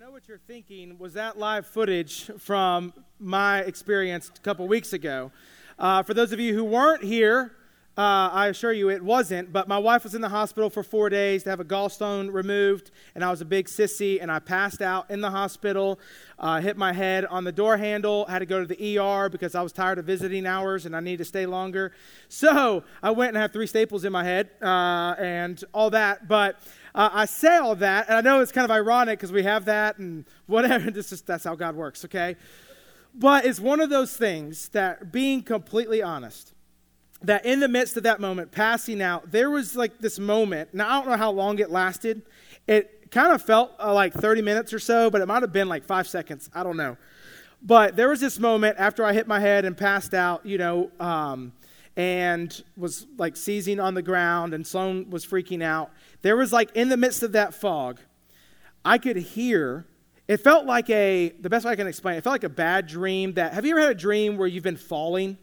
know what you're thinking. Was that live footage from my experience a couple weeks ago? Uh, for those of you who weren't here, uh, I assure you it wasn't, but my wife was in the hospital for four days to have a gallstone removed, and I was a big sissy, and I passed out in the hospital, uh, hit my head on the door handle, had to go to the ER because I was tired of visiting hours and I needed to stay longer. So I went and had three staples in my head uh, and all that, but uh, I say all that, and I know it's kind of ironic because we have that and whatever. This is, that's how God works, okay? But it's one of those things that being completely honest, that in the midst of that moment, passing out, there was like this moment. Now, I don't know how long it lasted. It kind of felt uh, like 30 minutes or so, but it might have been like five seconds. I don't know. But there was this moment after I hit my head and passed out, you know, um, and was like seizing on the ground, and Sloan was freaking out. There was like in the midst of that fog, I could hear. It felt like a, the best way I can explain it, it felt like a bad dream that, have you ever had a dream where you've been falling?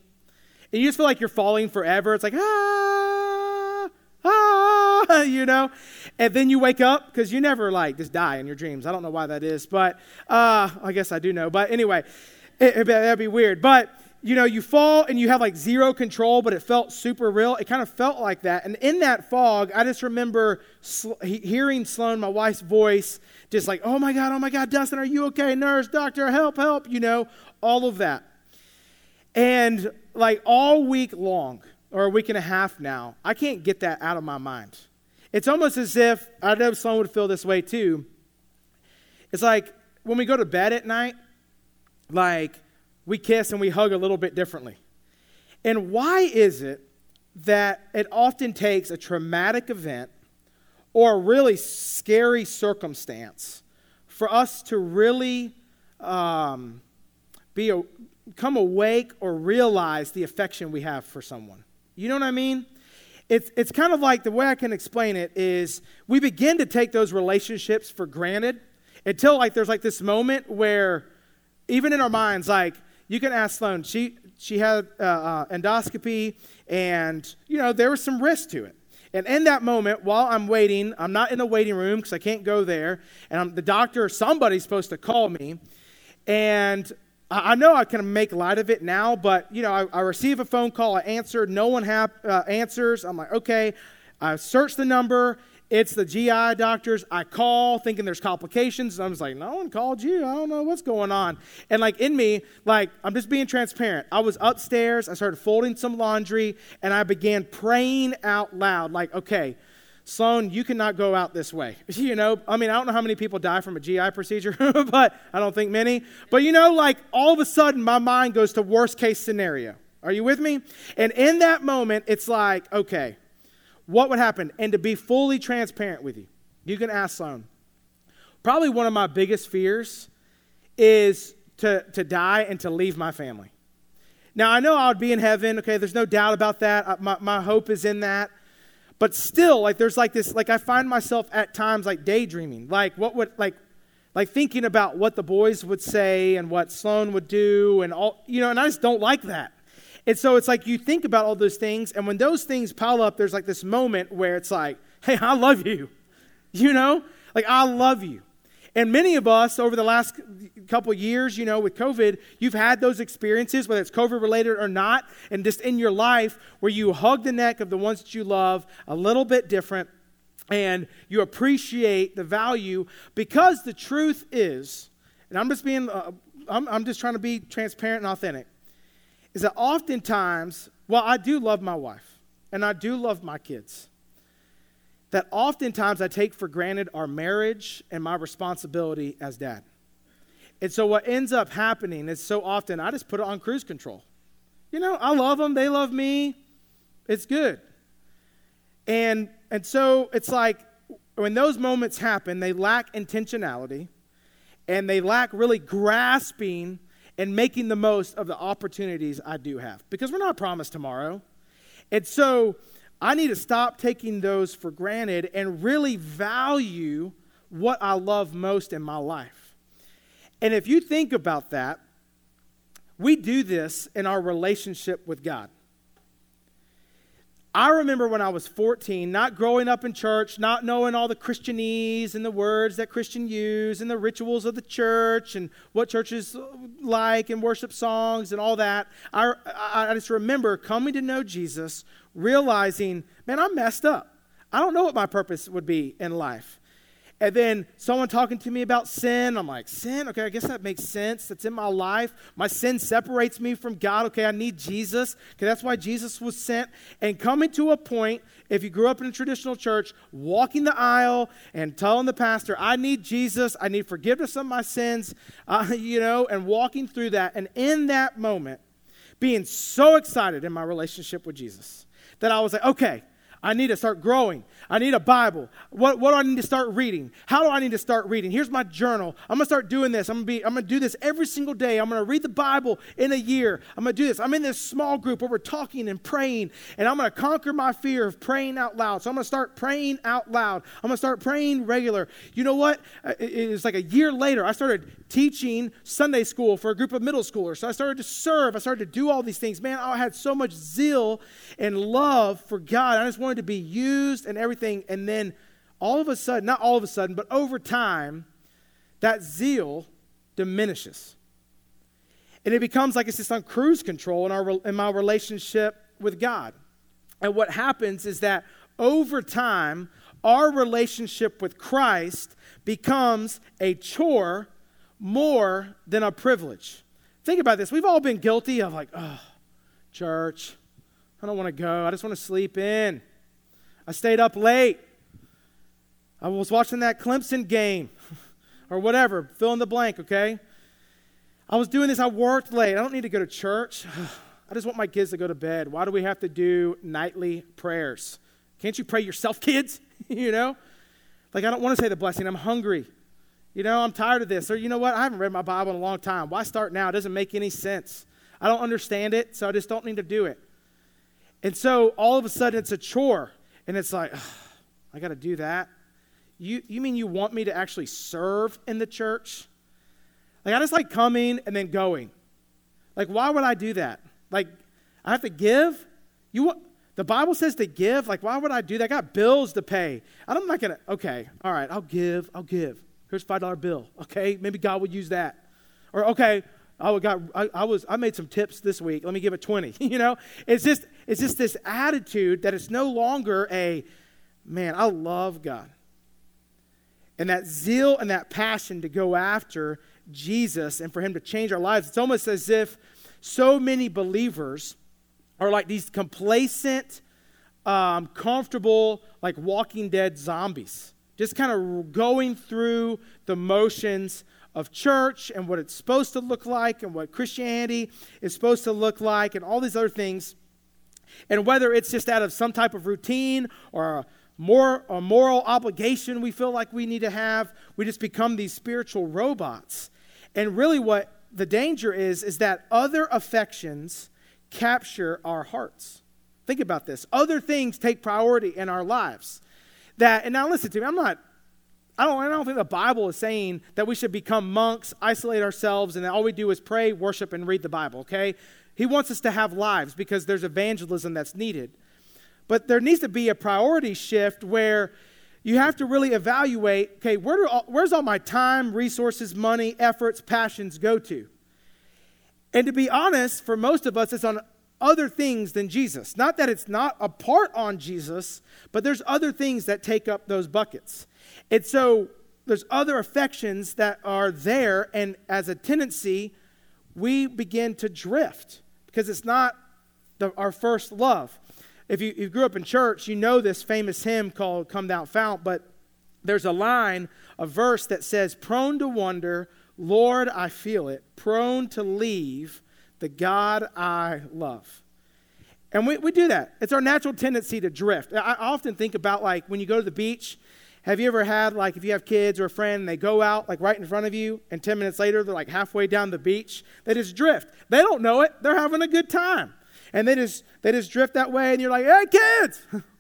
And you just feel like you're falling forever. It's like, ah, ah, you know? And then you wake up because you never like just die in your dreams. I don't know why that is, but uh, I guess I do know. But anyway, it, it, that'd be weird. But you know, you fall and you have like zero control, but it felt super real. It kind of felt like that. And in that fog, I just remember sl- hearing Sloan, my wife's voice, just like, oh my God, oh my God, Dustin, are you okay? Nurse, doctor, help, help, you know, all of that. And like all week long, or a week and a half now, I can't get that out of my mind. It's almost as if, I know Sloan would feel this way too. It's like when we go to bed at night, like, we kiss and we hug a little bit differently. And why is it that it often takes a traumatic event or a really scary circumstance for us to really um, be a, come awake or realize the affection we have for someone? You know what I mean? It's, it's kind of like the way I can explain it is we begin to take those relationships for granted until like there's like this moment where even in our minds like you can ask Sloan. She, she had uh, uh, endoscopy, and, you know, there was some risk to it. And in that moment, while I'm waiting, I'm not in the waiting room because I can't go there, and I'm, the doctor or somebody's supposed to call me. And I, know I can make light of it now, but, you know, I, I receive a phone call, I answer, no one uh, answers. I'm like, okay. I search the number, it's the GI doctors. I call thinking there's complications. I was like, no one called you. I don't know what's going on. And like in me, like I'm just being transparent. I was upstairs. I started folding some laundry and I began praying out loud, like, okay, Sloan, you cannot go out this way. You know, I mean, I don't know how many people die from a GI procedure, but I don't think many. But you know, like all of a sudden my mind goes to worst case scenario. Are you with me? And in that moment, it's like, okay, what would happen? And to be fully transparent with you, you can ask Sloan. Probably one of my biggest fears is to, to die and to leave my family. Now, I know I would be in heaven. Okay, there's no doubt about that. Uh, my, my hope is in that. But still, like, there's like this, like, I find myself at times like daydreaming. Like, what would, like, like thinking about what the boys would say and what Sloan would do and all, you know, and I just don't like that. And so it's like you think about all those things, and when those things pile up, there's like this moment where it's like, hey, I love you. You know? Like, I love you. And many of us over the last couple years, you know, with COVID, you've had those experiences, whether it's COVID related or not, and just in your life where you hug the neck of the ones that you love a little bit different and you appreciate the value because the truth is, and I'm just being, uh, I'm, I'm just trying to be transparent and authentic is that oftentimes, while I do love my wife and I do love my kids, that oftentimes I take for granted our marriage and my responsibility as dad. And so what ends up happening is so often I just put it on cruise control. You know, I love them, they love me. It's good. And and so it's like when those moments happen, they lack intentionality and they lack really grasping and making the most of the opportunities I do have because we're not promised tomorrow. And so I need to stop taking those for granted and really value what I love most in my life. And if you think about that, we do this in our relationship with God. I remember when I was 14, not growing up in church, not knowing all the Christianese and the words that Christian use and the rituals of the church and what churches like and worship songs and all that. I, I, I just remember coming to know Jesus, realizing, man, I'm messed up. I don't know what my purpose would be in life. And then someone talking to me about sin. I'm like, sin? Okay, I guess that makes sense. That's in my life. My sin separates me from God. Okay, I need Jesus. Okay, that's why Jesus was sent. And coming to a point, if you grew up in a traditional church, walking the aisle and telling the pastor, I need Jesus. I need forgiveness of my sins, uh, you know, and walking through that. And in that moment, being so excited in my relationship with Jesus that I was like, okay, I need to start growing. I need a Bible. What, what do I need to start reading? How do I need to start reading? Here's my journal. I'm gonna start doing this. I'm gonna be, I'm gonna do this every single day. I'm gonna read the Bible in a year. I'm gonna do this. I'm in this small group where we're talking and praying, and I'm gonna conquer my fear of praying out loud. So I'm gonna start praying out loud. I'm gonna start praying regular. You know what? Uh, it was like a year later, I started teaching Sunday school for a group of middle schoolers. So I started to serve. I started to do all these things. Man, I had so much zeal and love for God. I just wanted to be used and everything. And then all of a sudden, not all of a sudden, but over time, that zeal diminishes. And it becomes like it's just on cruise control in, our, in my relationship with God. And what happens is that over time, our relationship with Christ becomes a chore more than a privilege. Think about this. We've all been guilty of, like, oh, church, I don't want to go. I just want to sleep in. I stayed up late. I was watching that Clemson game or whatever, fill in the blank, okay? I was doing this. I worked late. I don't need to go to church. I just want my kids to go to bed. Why do we have to do nightly prayers? Can't you pray yourself, kids? you know? Like, I don't want to say the blessing. I'm hungry. You know, I'm tired of this. Or, you know what? I haven't read my Bible in a long time. Why start now? It doesn't make any sense. I don't understand it, so I just don't need to do it. And so all of a sudden it's a chore. And it's like, I got to do that. You, you mean you want me to actually serve in the church? Like, I just like coming and then going. Like, why would I do that? Like, I have to give? You want, the Bible says to give. Like, why would I do that? I got bills to pay. I'm not going to, okay, all right, I'll give, I'll give. Here's $5 bill. Okay, maybe God would use that. Or, okay, I, got, I, I, was, I made some tips this week. Let me give it 20. you know, it's just, it's just this attitude that it's no longer a, man, I love God. And that zeal and that passion to go after Jesus and for Him to change our lives, it's almost as if so many believers are like these complacent, um, comfortable, like walking dead zombies, just kind of going through the motions of church and what it's supposed to look like and what Christianity is supposed to look like and all these other things. And whether it's just out of some type of routine or a, more, a moral obligation we feel like we need to have, we just become these spiritual robots. And really, what the danger is, is that other affections capture our hearts. Think about this. Other things take priority in our lives. That, and now listen to me, I'm not I don't, I don't think the Bible is saying that we should become monks, isolate ourselves, and all we do is pray, worship, and read the Bible, okay? He wants us to have lives because there's evangelism that's needed. But there needs to be a priority shift where you have to really evaluate okay, where do all, where's all my time, resources, money, efforts, passions go to? And to be honest, for most of us, it's on other things than Jesus. Not that it's not a part on Jesus, but there's other things that take up those buckets. And so there's other affections that are there, and as a tendency, we begin to drift because it's not the, our first love. If you, you grew up in church, you know this famous hymn called Come Thou Fount, but there's a line, a verse that says, Prone to wonder, Lord, I feel it, prone to leave the God I love. And we, we do that. It's our natural tendency to drift. I often think about like when you go to the beach have you ever had, like, if you have kids or a friend, and they go out, like, right in front of you, and 10 minutes later, they're like halfway down the beach? They just drift. They don't know it. They're having a good time. And they just, they just drift that way, and you're like, hey, kids!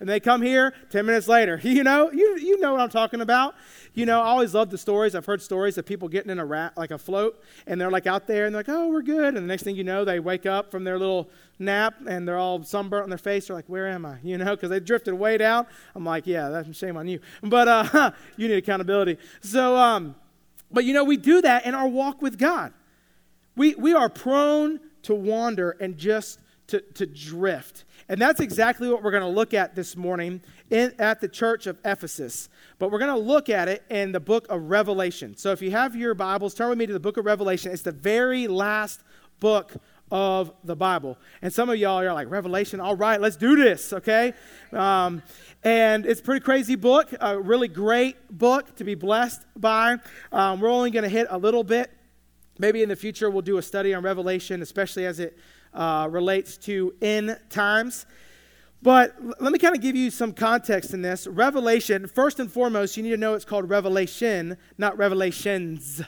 and they come here 10 minutes later. You know, you, you know what I'm talking about. You know, I always love the stories. I've heard stories of people getting in a rat, like a float, and they're like out there and they're like, oh, we're good. And the next thing you know, they wake up from their little nap and they're all sunburnt on their face. They're like, where am I? You know, because they drifted way down. I'm like, yeah, that's a shame on you. But uh, you need accountability. So, um, but you know, we do that in our walk with God. We, we are prone to wander and just to, to drift. And that's exactly what we're going to look at this morning in, at the church of Ephesus. But we're going to look at it in the book of Revelation. So if you have your Bibles, turn with me to the book of Revelation. It's the very last book of the Bible. And some of y'all are like, Revelation, all right, let's do this, okay? Um, and it's a pretty crazy book, a really great book to be blessed by. Um, we're only going to hit a little bit. Maybe in the future we'll do a study on Revelation, especially as it uh, relates to end times. But let me kind of give you some context in this. Revelation, first and foremost, you need to know it's called revelation, not revelations,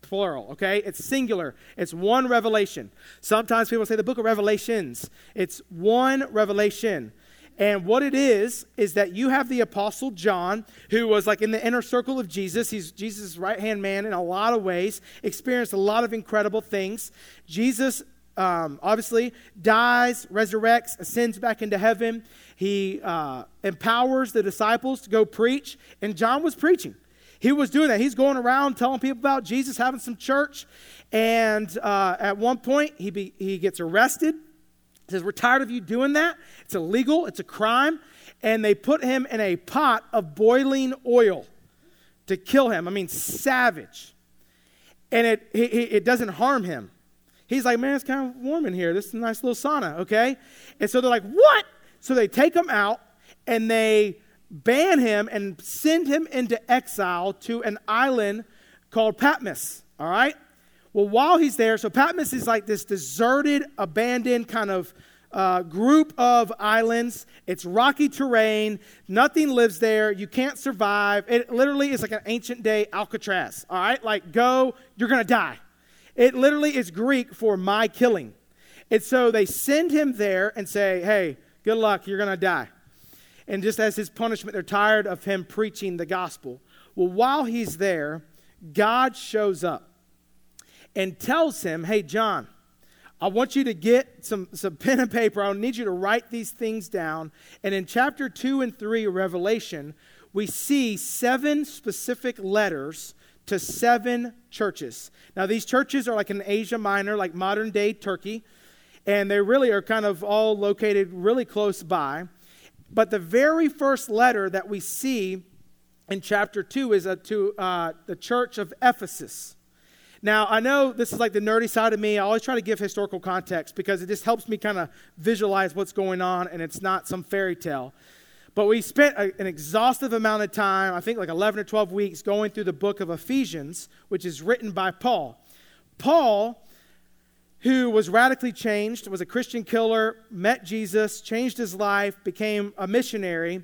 plural, okay? It's singular. It's one revelation. Sometimes people say the book of Revelations. It's one revelation. And what it is, is that you have the Apostle John, who was like in the inner circle of Jesus. He's Jesus' right hand man in a lot of ways, experienced a lot of incredible things. Jesus um, obviously dies, resurrects, ascends back into heaven. He uh, empowers the disciples to go preach, and John was preaching. He was doing that. He's going around telling people about Jesus, having some church. And uh, at one point, he, be, he gets arrested. He says, We're tired of you doing that. It's illegal, it's a crime. And they put him in a pot of boiling oil to kill him. I mean, savage. And it, it, it doesn't harm him. He's like, man, it's kind of warm in here. This is a nice little sauna, okay? And so they're like, what? So they take him out and they ban him and send him into exile to an island called Patmos, all right? Well, while he's there, so Patmos is like this deserted, abandoned kind of uh, group of islands. It's rocky terrain. Nothing lives there. You can't survive. It literally is like an ancient day Alcatraz. All right? Like, go, you're going to die. It literally is Greek for my killing. And so they send him there and say, hey, good luck, you're going to die. And just as his punishment, they're tired of him preaching the gospel. Well, while he's there, God shows up and tells him, hey, John, I want you to get some, some pen and paper. I need you to write these things down. And in chapter 2 and 3 of Revelation, we see seven specific letters to seven churches. Now, these churches are like in Asia Minor, like modern day Turkey, and they really are kind of all located really close by. But the very first letter that we see in chapter 2 is a, to uh, the church of Ephesus. Now, I know this is like the nerdy side of me. I always try to give historical context because it just helps me kind of visualize what's going on and it's not some fairy tale. But we spent a, an exhaustive amount of time, I think like 11 or 12 weeks, going through the book of Ephesians, which is written by Paul. Paul, who was radically changed, was a Christian killer, met Jesus, changed his life, became a missionary,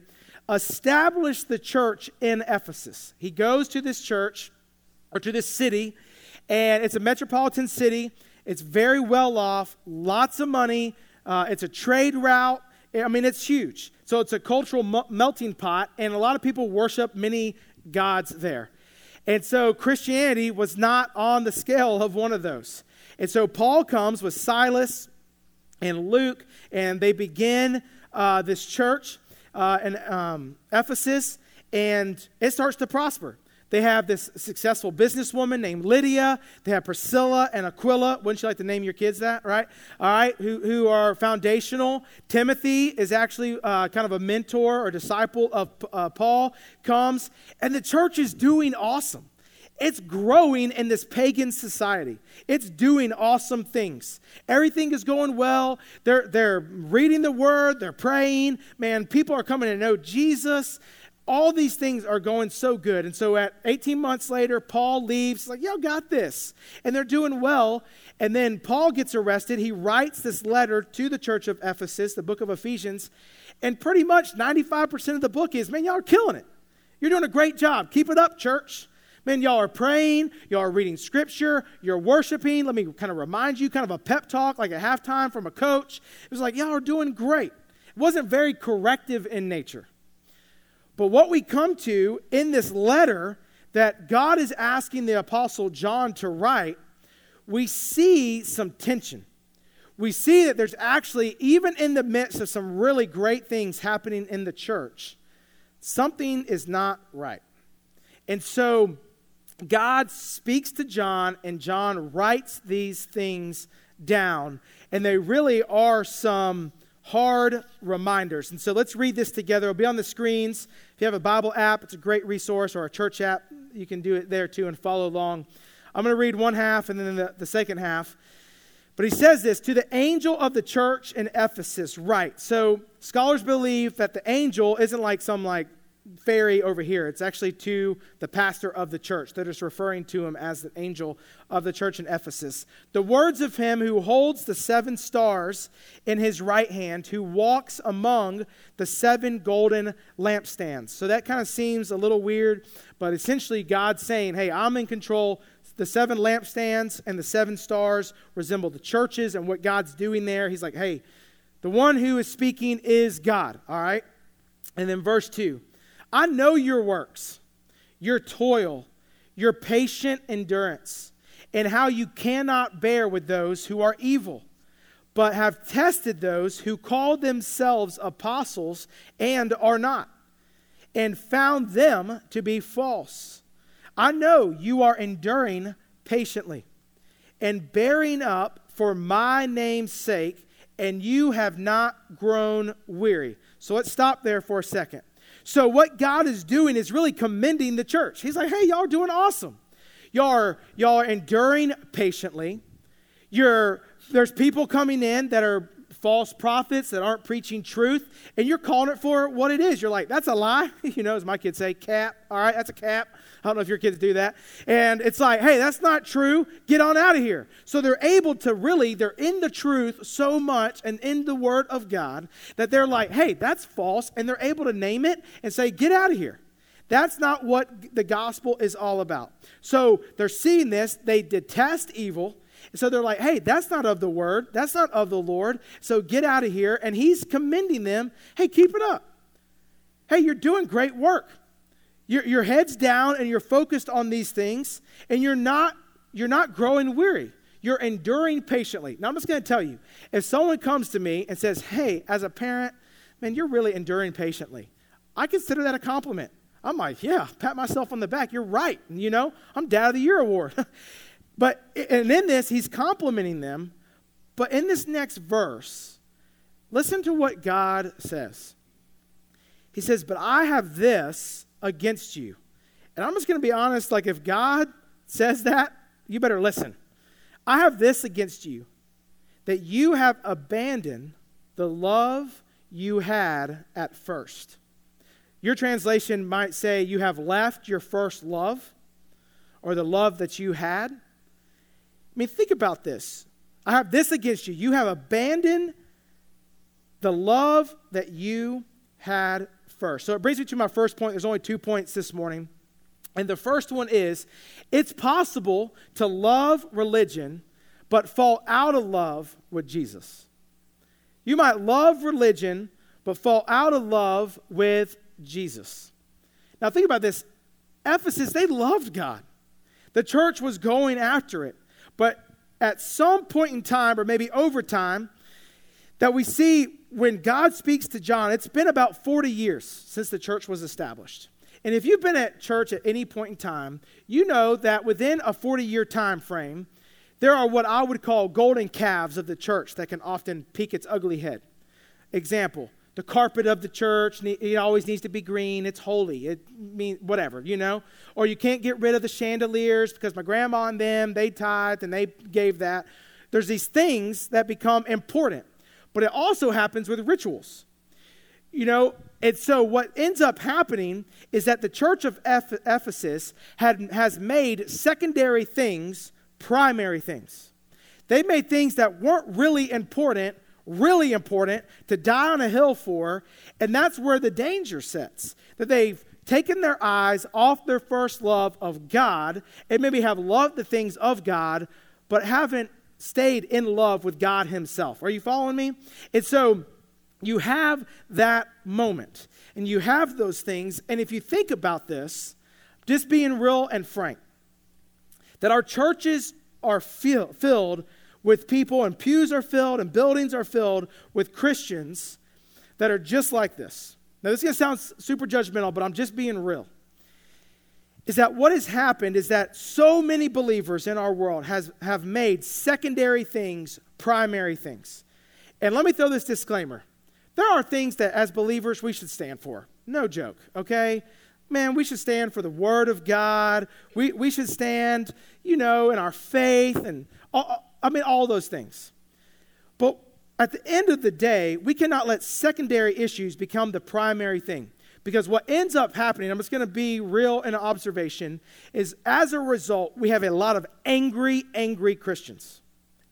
established the church in Ephesus. He goes to this church or to this city, and it's a metropolitan city. It's very well off, lots of money. Uh, it's a trade route. I mean, it's huge. So it's a cultural melting pot, and a lot of people worship many gods there. And so Christianity was not on the scale of one of those. And so Paul comes with Silas and Luke, and they begin uh, this church uh, in um, Ephesus, and it starts to prosper. They have this successful businesswoman named Lydia. They have Priscilla and Aquila. Wouldn't you like to name your kids that, right? All right, who, who are foundational. Timothy is actually uh, kind of a mentor or disciple of uh, Paul, comes, and the church is doing awesome. It's growing in this pagan society. It's doing awesome things. Everything is going well. They're, they're reading the word, they're praying. Man, people are coming to know Jesus all these things are going so good. And so at 18 months later, Paul leaves, like, yo, got this. And they're doing well. And then Paul gets arrested. He writes this letter to the church of Ephesus, the book of Ephesians. And pretty much 95% of the book is, man, y'all are killing it. You're doing a great job. Keep it up, church. Man, y'all are praying, y'all are reading scripture, you're worshiping. Let me kind of remind you, kind of a pep talk, like a halftime from a coach. It was like, y'all are doing great. It wasn't very corrective in nature. But what we come to in this letter that God is asking the Apostle John to write, we see some tension. We see that there's actually, even in the midst of some really great things happening in the church, something is not right. And so God speaks to John, and John writes these things down. And they really are some hard reminders. And so let's read this together. It'll be on the screens. If you have a Bible app, it's a great resource, or a church app, you can do it there too and follow along. I'm going to read one half and then the, the second half. But he says this to the angel of the church in Ephesus, right? So scholars believe that the angel isn't like some like fairy over here. It's actually to the pastor of the church. They're just referring to him as the angel of the church in Ephesus. The words of him who holds the seven stars in his right hand, who walks among the seven golden lampstands. So that kind of seems a little weird, but essentially God's saying, hey, I'm in control. The seven lampstands and the seven stars resemble the churches and what God's doing there. He's like, hey, the one who is speaking is God, all right? And then verse 2 I know your works, your toil, your patient endurance, and how you cannot bear with those who are evil, but have tested those who call themselves apostles and are not, and found them to be false. I know you are enduring patiently and bearing up for my name's sake, and you have not grown weary. So let's stop there for a second. So, what God is doing is really commending the church. He's like, hey, y'all are doing awesome. Y'all are, y'all are enduring patiently. You're, there's people coming in that are false prophets that aren't preaching truth, and you're calling it for what it is. You're like, that's a lie. you know, as my kids say, cap. All right, that's a cap. I don't know if your kids do that. And it's like, hey, that's not true. Get on out of here. So they're able to really, they're in the truth so much and in the Word of God that they're like, hey, that's false. And they're able to name it and say, get out of here. That's not what the gospel is all about. So they're seeing this. They detest evil. So they're like, hey, that's not of the word. That's not of the Lord. So get out of here. And he's commending them. Hey, keep it up. Hey, you're doing great work. Your, your head's down and you're focused on these things, and you're not, you're not growing weary. You're enduring patiently. Now, I'm just going to tell you if someone comes to me and says, Hey, as a parent, man, you're really enduring patiently, I consider that a compliment. I'm like, Yeah, pat myself on the back. You're right. You know, I'm Dad of the Year award. but, and in this, he's complimenting them. But in this next verse, listen to what God says. He says, But I have this against you. And I'm just going to be honest like, if God says that, you better listen. I have this against you that you have abandoned the love you had at first. Your translation might say you have left your first love or the love that you had. I mean, think about this. I have this against you. You have abandoned the love that you had first. So it brings me to my first point. There's only two points this morning. And the first one is it's possible to love religion but fall out of love with Jesus. You might love religion but fall out of love with Jesus. Now think about this. Ephesus, they loved God. The church was going after it. But at some point in time, or maybe over time, that we see when God speaks to John, it's been about 40 years since the church was established. And if you've been at church at any point in time, you know that within a 40 year time frame, there are what I would call golden calves of the church that can often peek its ugly head. Example, the carpet of the church, it always needs to be green. It's holy. It means whatever, you know? Or you can't get rid of the chandeliers because my grandma and them, they tithed and they gave that. There's these things that become important. But it also happens with rituals. You know, and so what ends up happening is that the church of Ephesus had, has made secondary things primary things. They made things that weren't really important, really important to die on a hill for, and that's where the danger sets. That they've taken their eyes off their first love of God and maybe have loved the things of God, but haven't stayed in love with God Himself. Are you following me? And so you have that moment and you have those things. And if you think about this, just being real and frank, that our churches are fill, filled with people, and pews are filled, and buildings are filled with Christians that are just like this. Now, this is going to sound super judgmental, but I'm just being real. Is that what has happened is that so many believers in our world has, have made secondary things primary things. And let me throw this disclaimer there are things that as believers we should stand for. No joke, okay? Man, we should stand for the Word of God. We, we should stand, you know, in our faith and, all, I mean, all those things. But at the end of the day, we cannot let secondary issues become the primary thing. Because what ends up happening, I'm just going to be real in observation, is as a result, we have a lot of angry, angry Christians.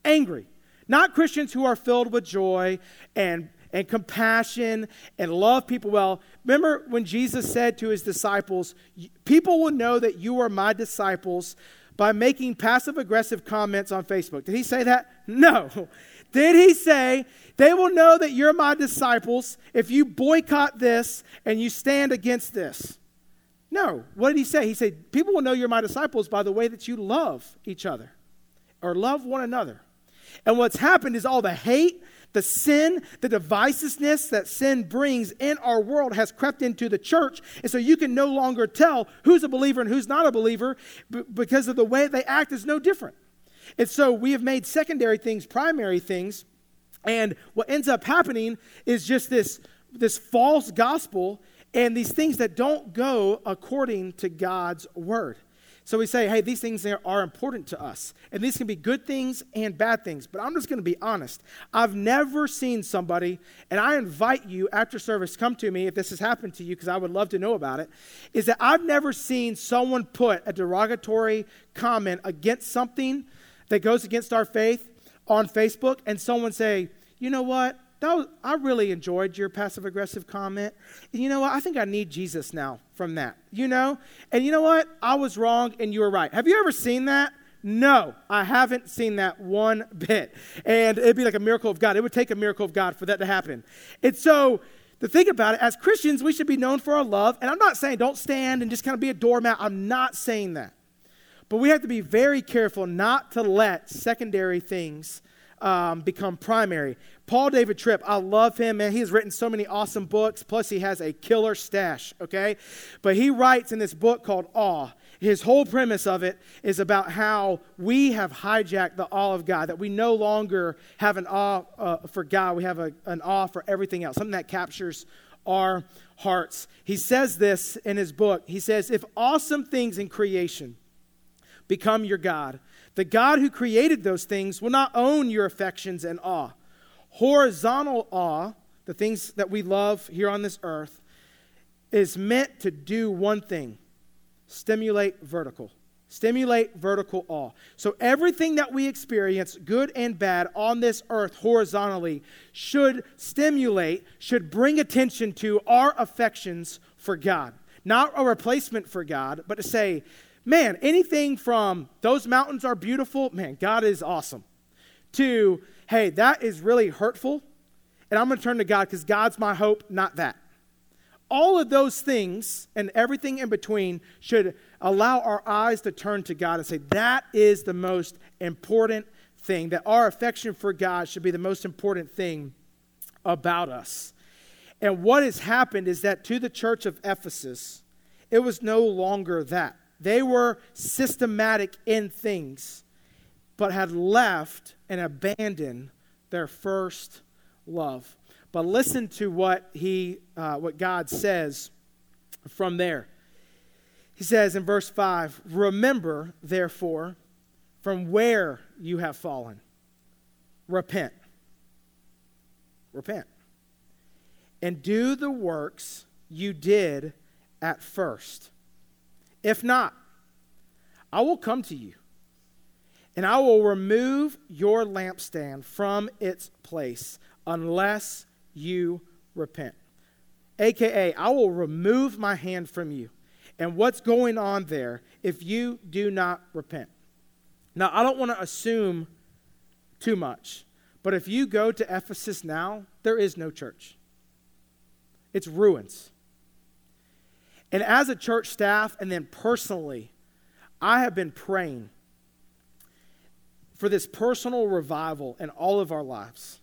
Angry. Not Christians who are filled with joy and, and compassion and love people well. Remember when Jesus said to his disciples, People will know that you are my disciples by making passive aggressive comments on Facebook. Did he say that? No. Did he say, They will know that you're my disciples if you boycott this and you stand against this? No. What did he say? He said, People will know you're my disciples by the way that you love each other or love one another. And what's happened is all the hate, the sin, the divisiveness that sin brings in our world has crept into the church. And so you can no longer tell who's a believer and who's not a believer because of the way they act is no different. And so we have made secondary things primary things. And what ends up happening is just this, this false gospel and these things that don't go according to God's word. So we say, hey, these things are important to us. And these can be good things and bad things. But I'm just going to be honest. I've never seen somebody, and I invite you after service, come to me if this has happened to you, because I would love to know about it, is that I've never seen someone put a derogatory comment against something that goes against our faith on Facebook and someone say, you know what? That was, I really enjoyed your passive aggressive comment. And you know what? I think I need Jesus now from that. You know? And you know what? I was wrong and you were right. Have you ever seen that? No, I haven't seen that one bit. And it'd be like a miracle of God. It would take a miracle of God for that to happen. And so, the thing about it, as Christians, we should be known for our love. And I'm not saying don't stand and just kind of be a doormat. I'm not saying that. But we have to be very careful not to let secondary things um, become primary. Paul David Tripp, I love him, man. He has written so many awesome books, plus, he has a killer stash, okay? But he writes in this book called Awe. His whole premise of it is about how we have hijacked the awe of God, that we no longer have an awe uh, for God, we have a, an awe for everything else, something that captures our hearts. He says this in his book. He says, If awesome things in creation become your God, the God who created those things will not own your affections and awe. Horizontal awe, the things that we love here on this earth, is meant to do one thing stimulate vertical. Stimulate vertical awe. So, everything that we experience, good and bad, on this earth horizontally, should stimulate, should bring attention to our affections for God. Not a replacement for God, but to say, man, anything from those mountains are beautiful, man, God is awesome, to, hey, that is really hurtful, and I'm going to turn to God because God's my hope, not that. All of those things and everything in between should allow our eyes to turn to God and say, that is the most important thing, that our affection for God should be the most important thing about us. And what has happened is that to the church of Ephesus, it was no longer that. They were systematic in things, but had left and abandoned their first love. But listen to what he, uh, what God says from there. He says in verse 5 Remember, therefore, from where you have fallen. Repent. Repent. And do the works you did at first. If not, I will come to you, and I will remove your lampstand from its place unless you repent. AKA, I will remove my hand from you. And what's going on there if you do not repent? Now, I don't want to assume too much, but if you go to Ephesus now, there is no church. it's ruins. And as a church staff, and then personally, I have been praying for this personal revival in all of our lives.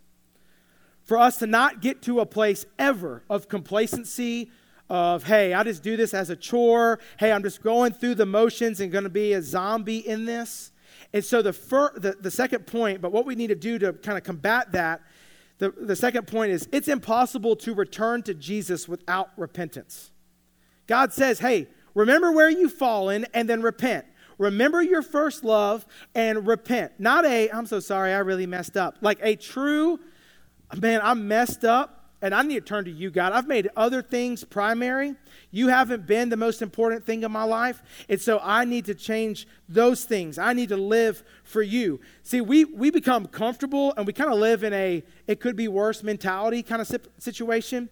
For us to not get to a place ever of complacency, of, hey, I just do this as a chore. Hey, I'm just going through the motions and going to be a zombie in this. And so the, fir- the, the second point, but what we need to do to kind of combat that, the, the second point is it's impossible to return to Jesus without repentance. God says, hey, remember where you've fallen and then repent. Remember your first love and repent. Not a, I'm so sorry, I really messed up. Like a true, man, I messed up and I need to turn to you, God. I've made other things primary. You haven't been the most important thing in my life. And so I need to change those things. I need to live for you. See, we, we become comfortable and we kind of live in a it could be worse mentality kind of situation.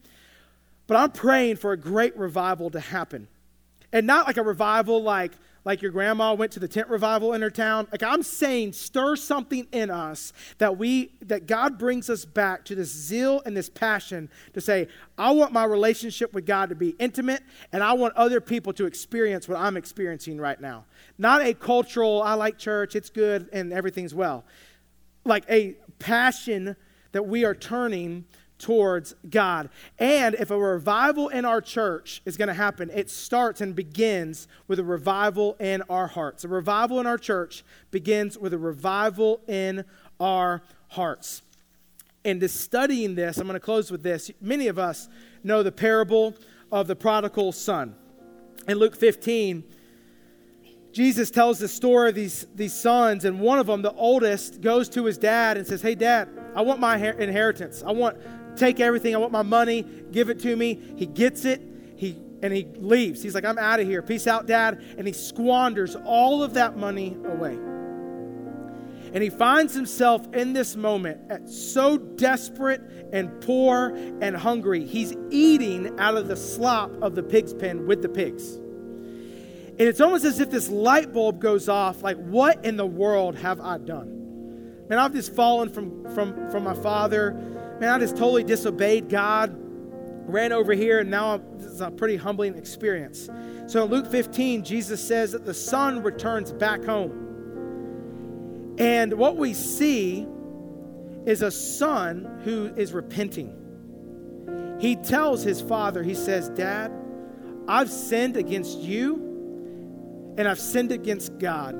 But I'm praying for a great revival to happen. And not like a revival like like your grandma went to the tent revival in her town. Like I'm saying, stir something in us that we that God brings us back to this zeal and this passion to say, I want my relationship with God to be intimate, and I want other people to experience what I'm experiencing right now. Not a cultural, I like church, it's good, and everything's well. Like a passion that we are turning towards God. And if a revival in our church is going to happen, it starts and begins with a revival in our hearts. A revival in our church begins with a revival in our hearts. And to studying this, I'm going to close with this. Many of us know the parable of the prodigal son. In Luke 15, Jesus tells the story of these, these sons, and one of them, the oldest, goes to his dad and says, Hey, dad, I want my inheritance. I want take everything. I want my money. Give it to me. He gets it. He and he leaves. He's like, I'm out of here. Peace out, Dad. And he squanders all of that money away. And he finds himself in this moment at so desperate and poor and hungry. He's eating out of the slop of the pig's pen with the pigs. And it's almost as if this light bulb goes off like, what in the world have I done? Man, I've just fallen from, from, from my father man, I just totally disobeyed God, ran over here, and now it's a pretty humbling experience. So in Luke 15, Jesus says that the son returns back home. And what we see is a son who is repenting. He tells his father, he says, Dad, I've sinned against you and I've sinned against God.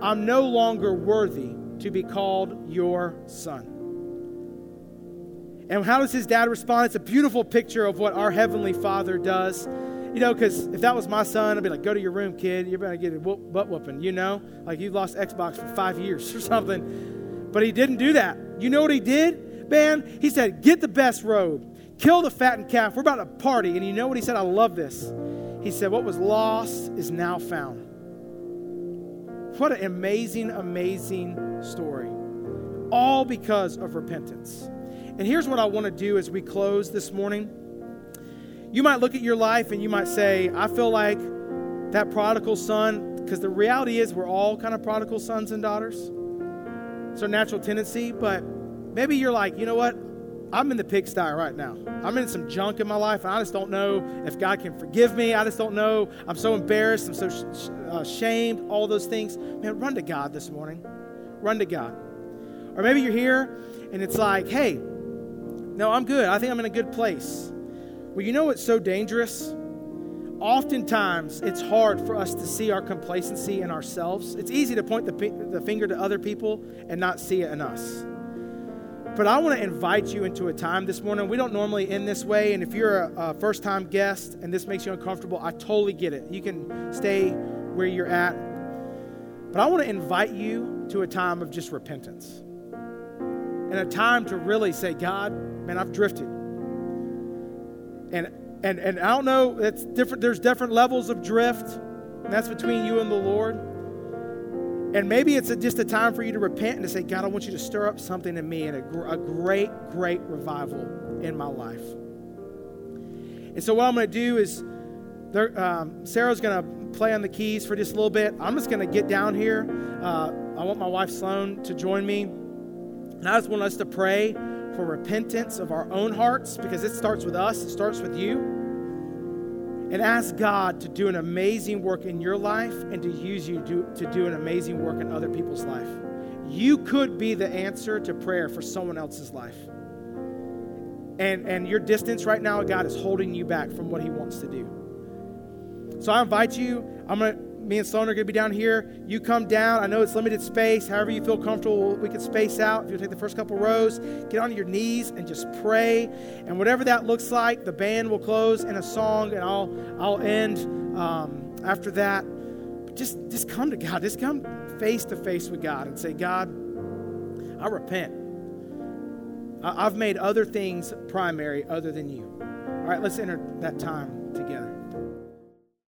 I'm no longer worthy to be called your son. And how does his dad respond? It's a beautiful picture of what our Heavenly Father does. You know, because if that was my son, I'd be like, go to your room, kid. You're going to get a butt whooping, you know? Like you lost Xbox for five years or something. But he didn't do that. You know what he did? Man, he said, get the best robe, kill the fattened calf. We're about to party. And you know what he said? I love this. He said, what was lost is now found. What an amazing, amazing story. All because of repentance. And here's what I want to do as we close this morning. You might look at your life and you might say, I feel like that prodigal son, because the reality is we're all kind of prodigal sons and daughters. It's our natural tendency, but maybe you're like, you know what? I'm in the pigsty right now. I'm in some junk in my life, and I just don't know if God can forgive me. I just don't know. I'm so embarrassed. I'm so sh- uh. All those things. Man, run to God this morning. Run to God. Or maybe you're here and it's like, hey, no, I'm good. I think I'm in a good place. Well, you know what's so dangerous? Oftentimes, it's hard for us to see our complacency in ourselves. It's easy to point the, the finger to other people and not see it in us. But I want to invite you into a time this morning. We don't normally end this way, and if you're a, a first time guest and this makes you uncomfortable, I totally get it. You can stay where you're at. But I want to invite you to a time of just repentance and a time to really say, God, man, I've drifted. And and and I don't know, it's different, there's different levels of drift, and that's between you and the Lord. And maybe it's a, just a time for you to repent and to say, God, I want you to stir up something in me and a, a great, great revival in my life. And so, what I'm going to do is, there, um, Sarah's going to play on the keys for just a little bit. I'm just going to get down here. Uh, I want my wife Sloan to join me. And I just want us to pray for repentance of our own hearts because it starts with us, it starts with you. And ask God to do an amazing work in your life and to use you to, to do an amazing work in other people's life. You could be the answer to prayer for someone else's life. And, and your distance right now, God is holding you back from what He wants to do. So I invite you. I'm going to me and Sloan are going to be down here. You come down. I know it's limited space. However, you feel comfortable, we can space out. If you take the first couple rows, get on your knees and just pray. And whatever that looks like, the band will close in a song, and I'll I'll end um, after that. But just just come to God. Just come face to face with God and say, God, I repent. I've made other things primary other than you. All right, let's enter that time.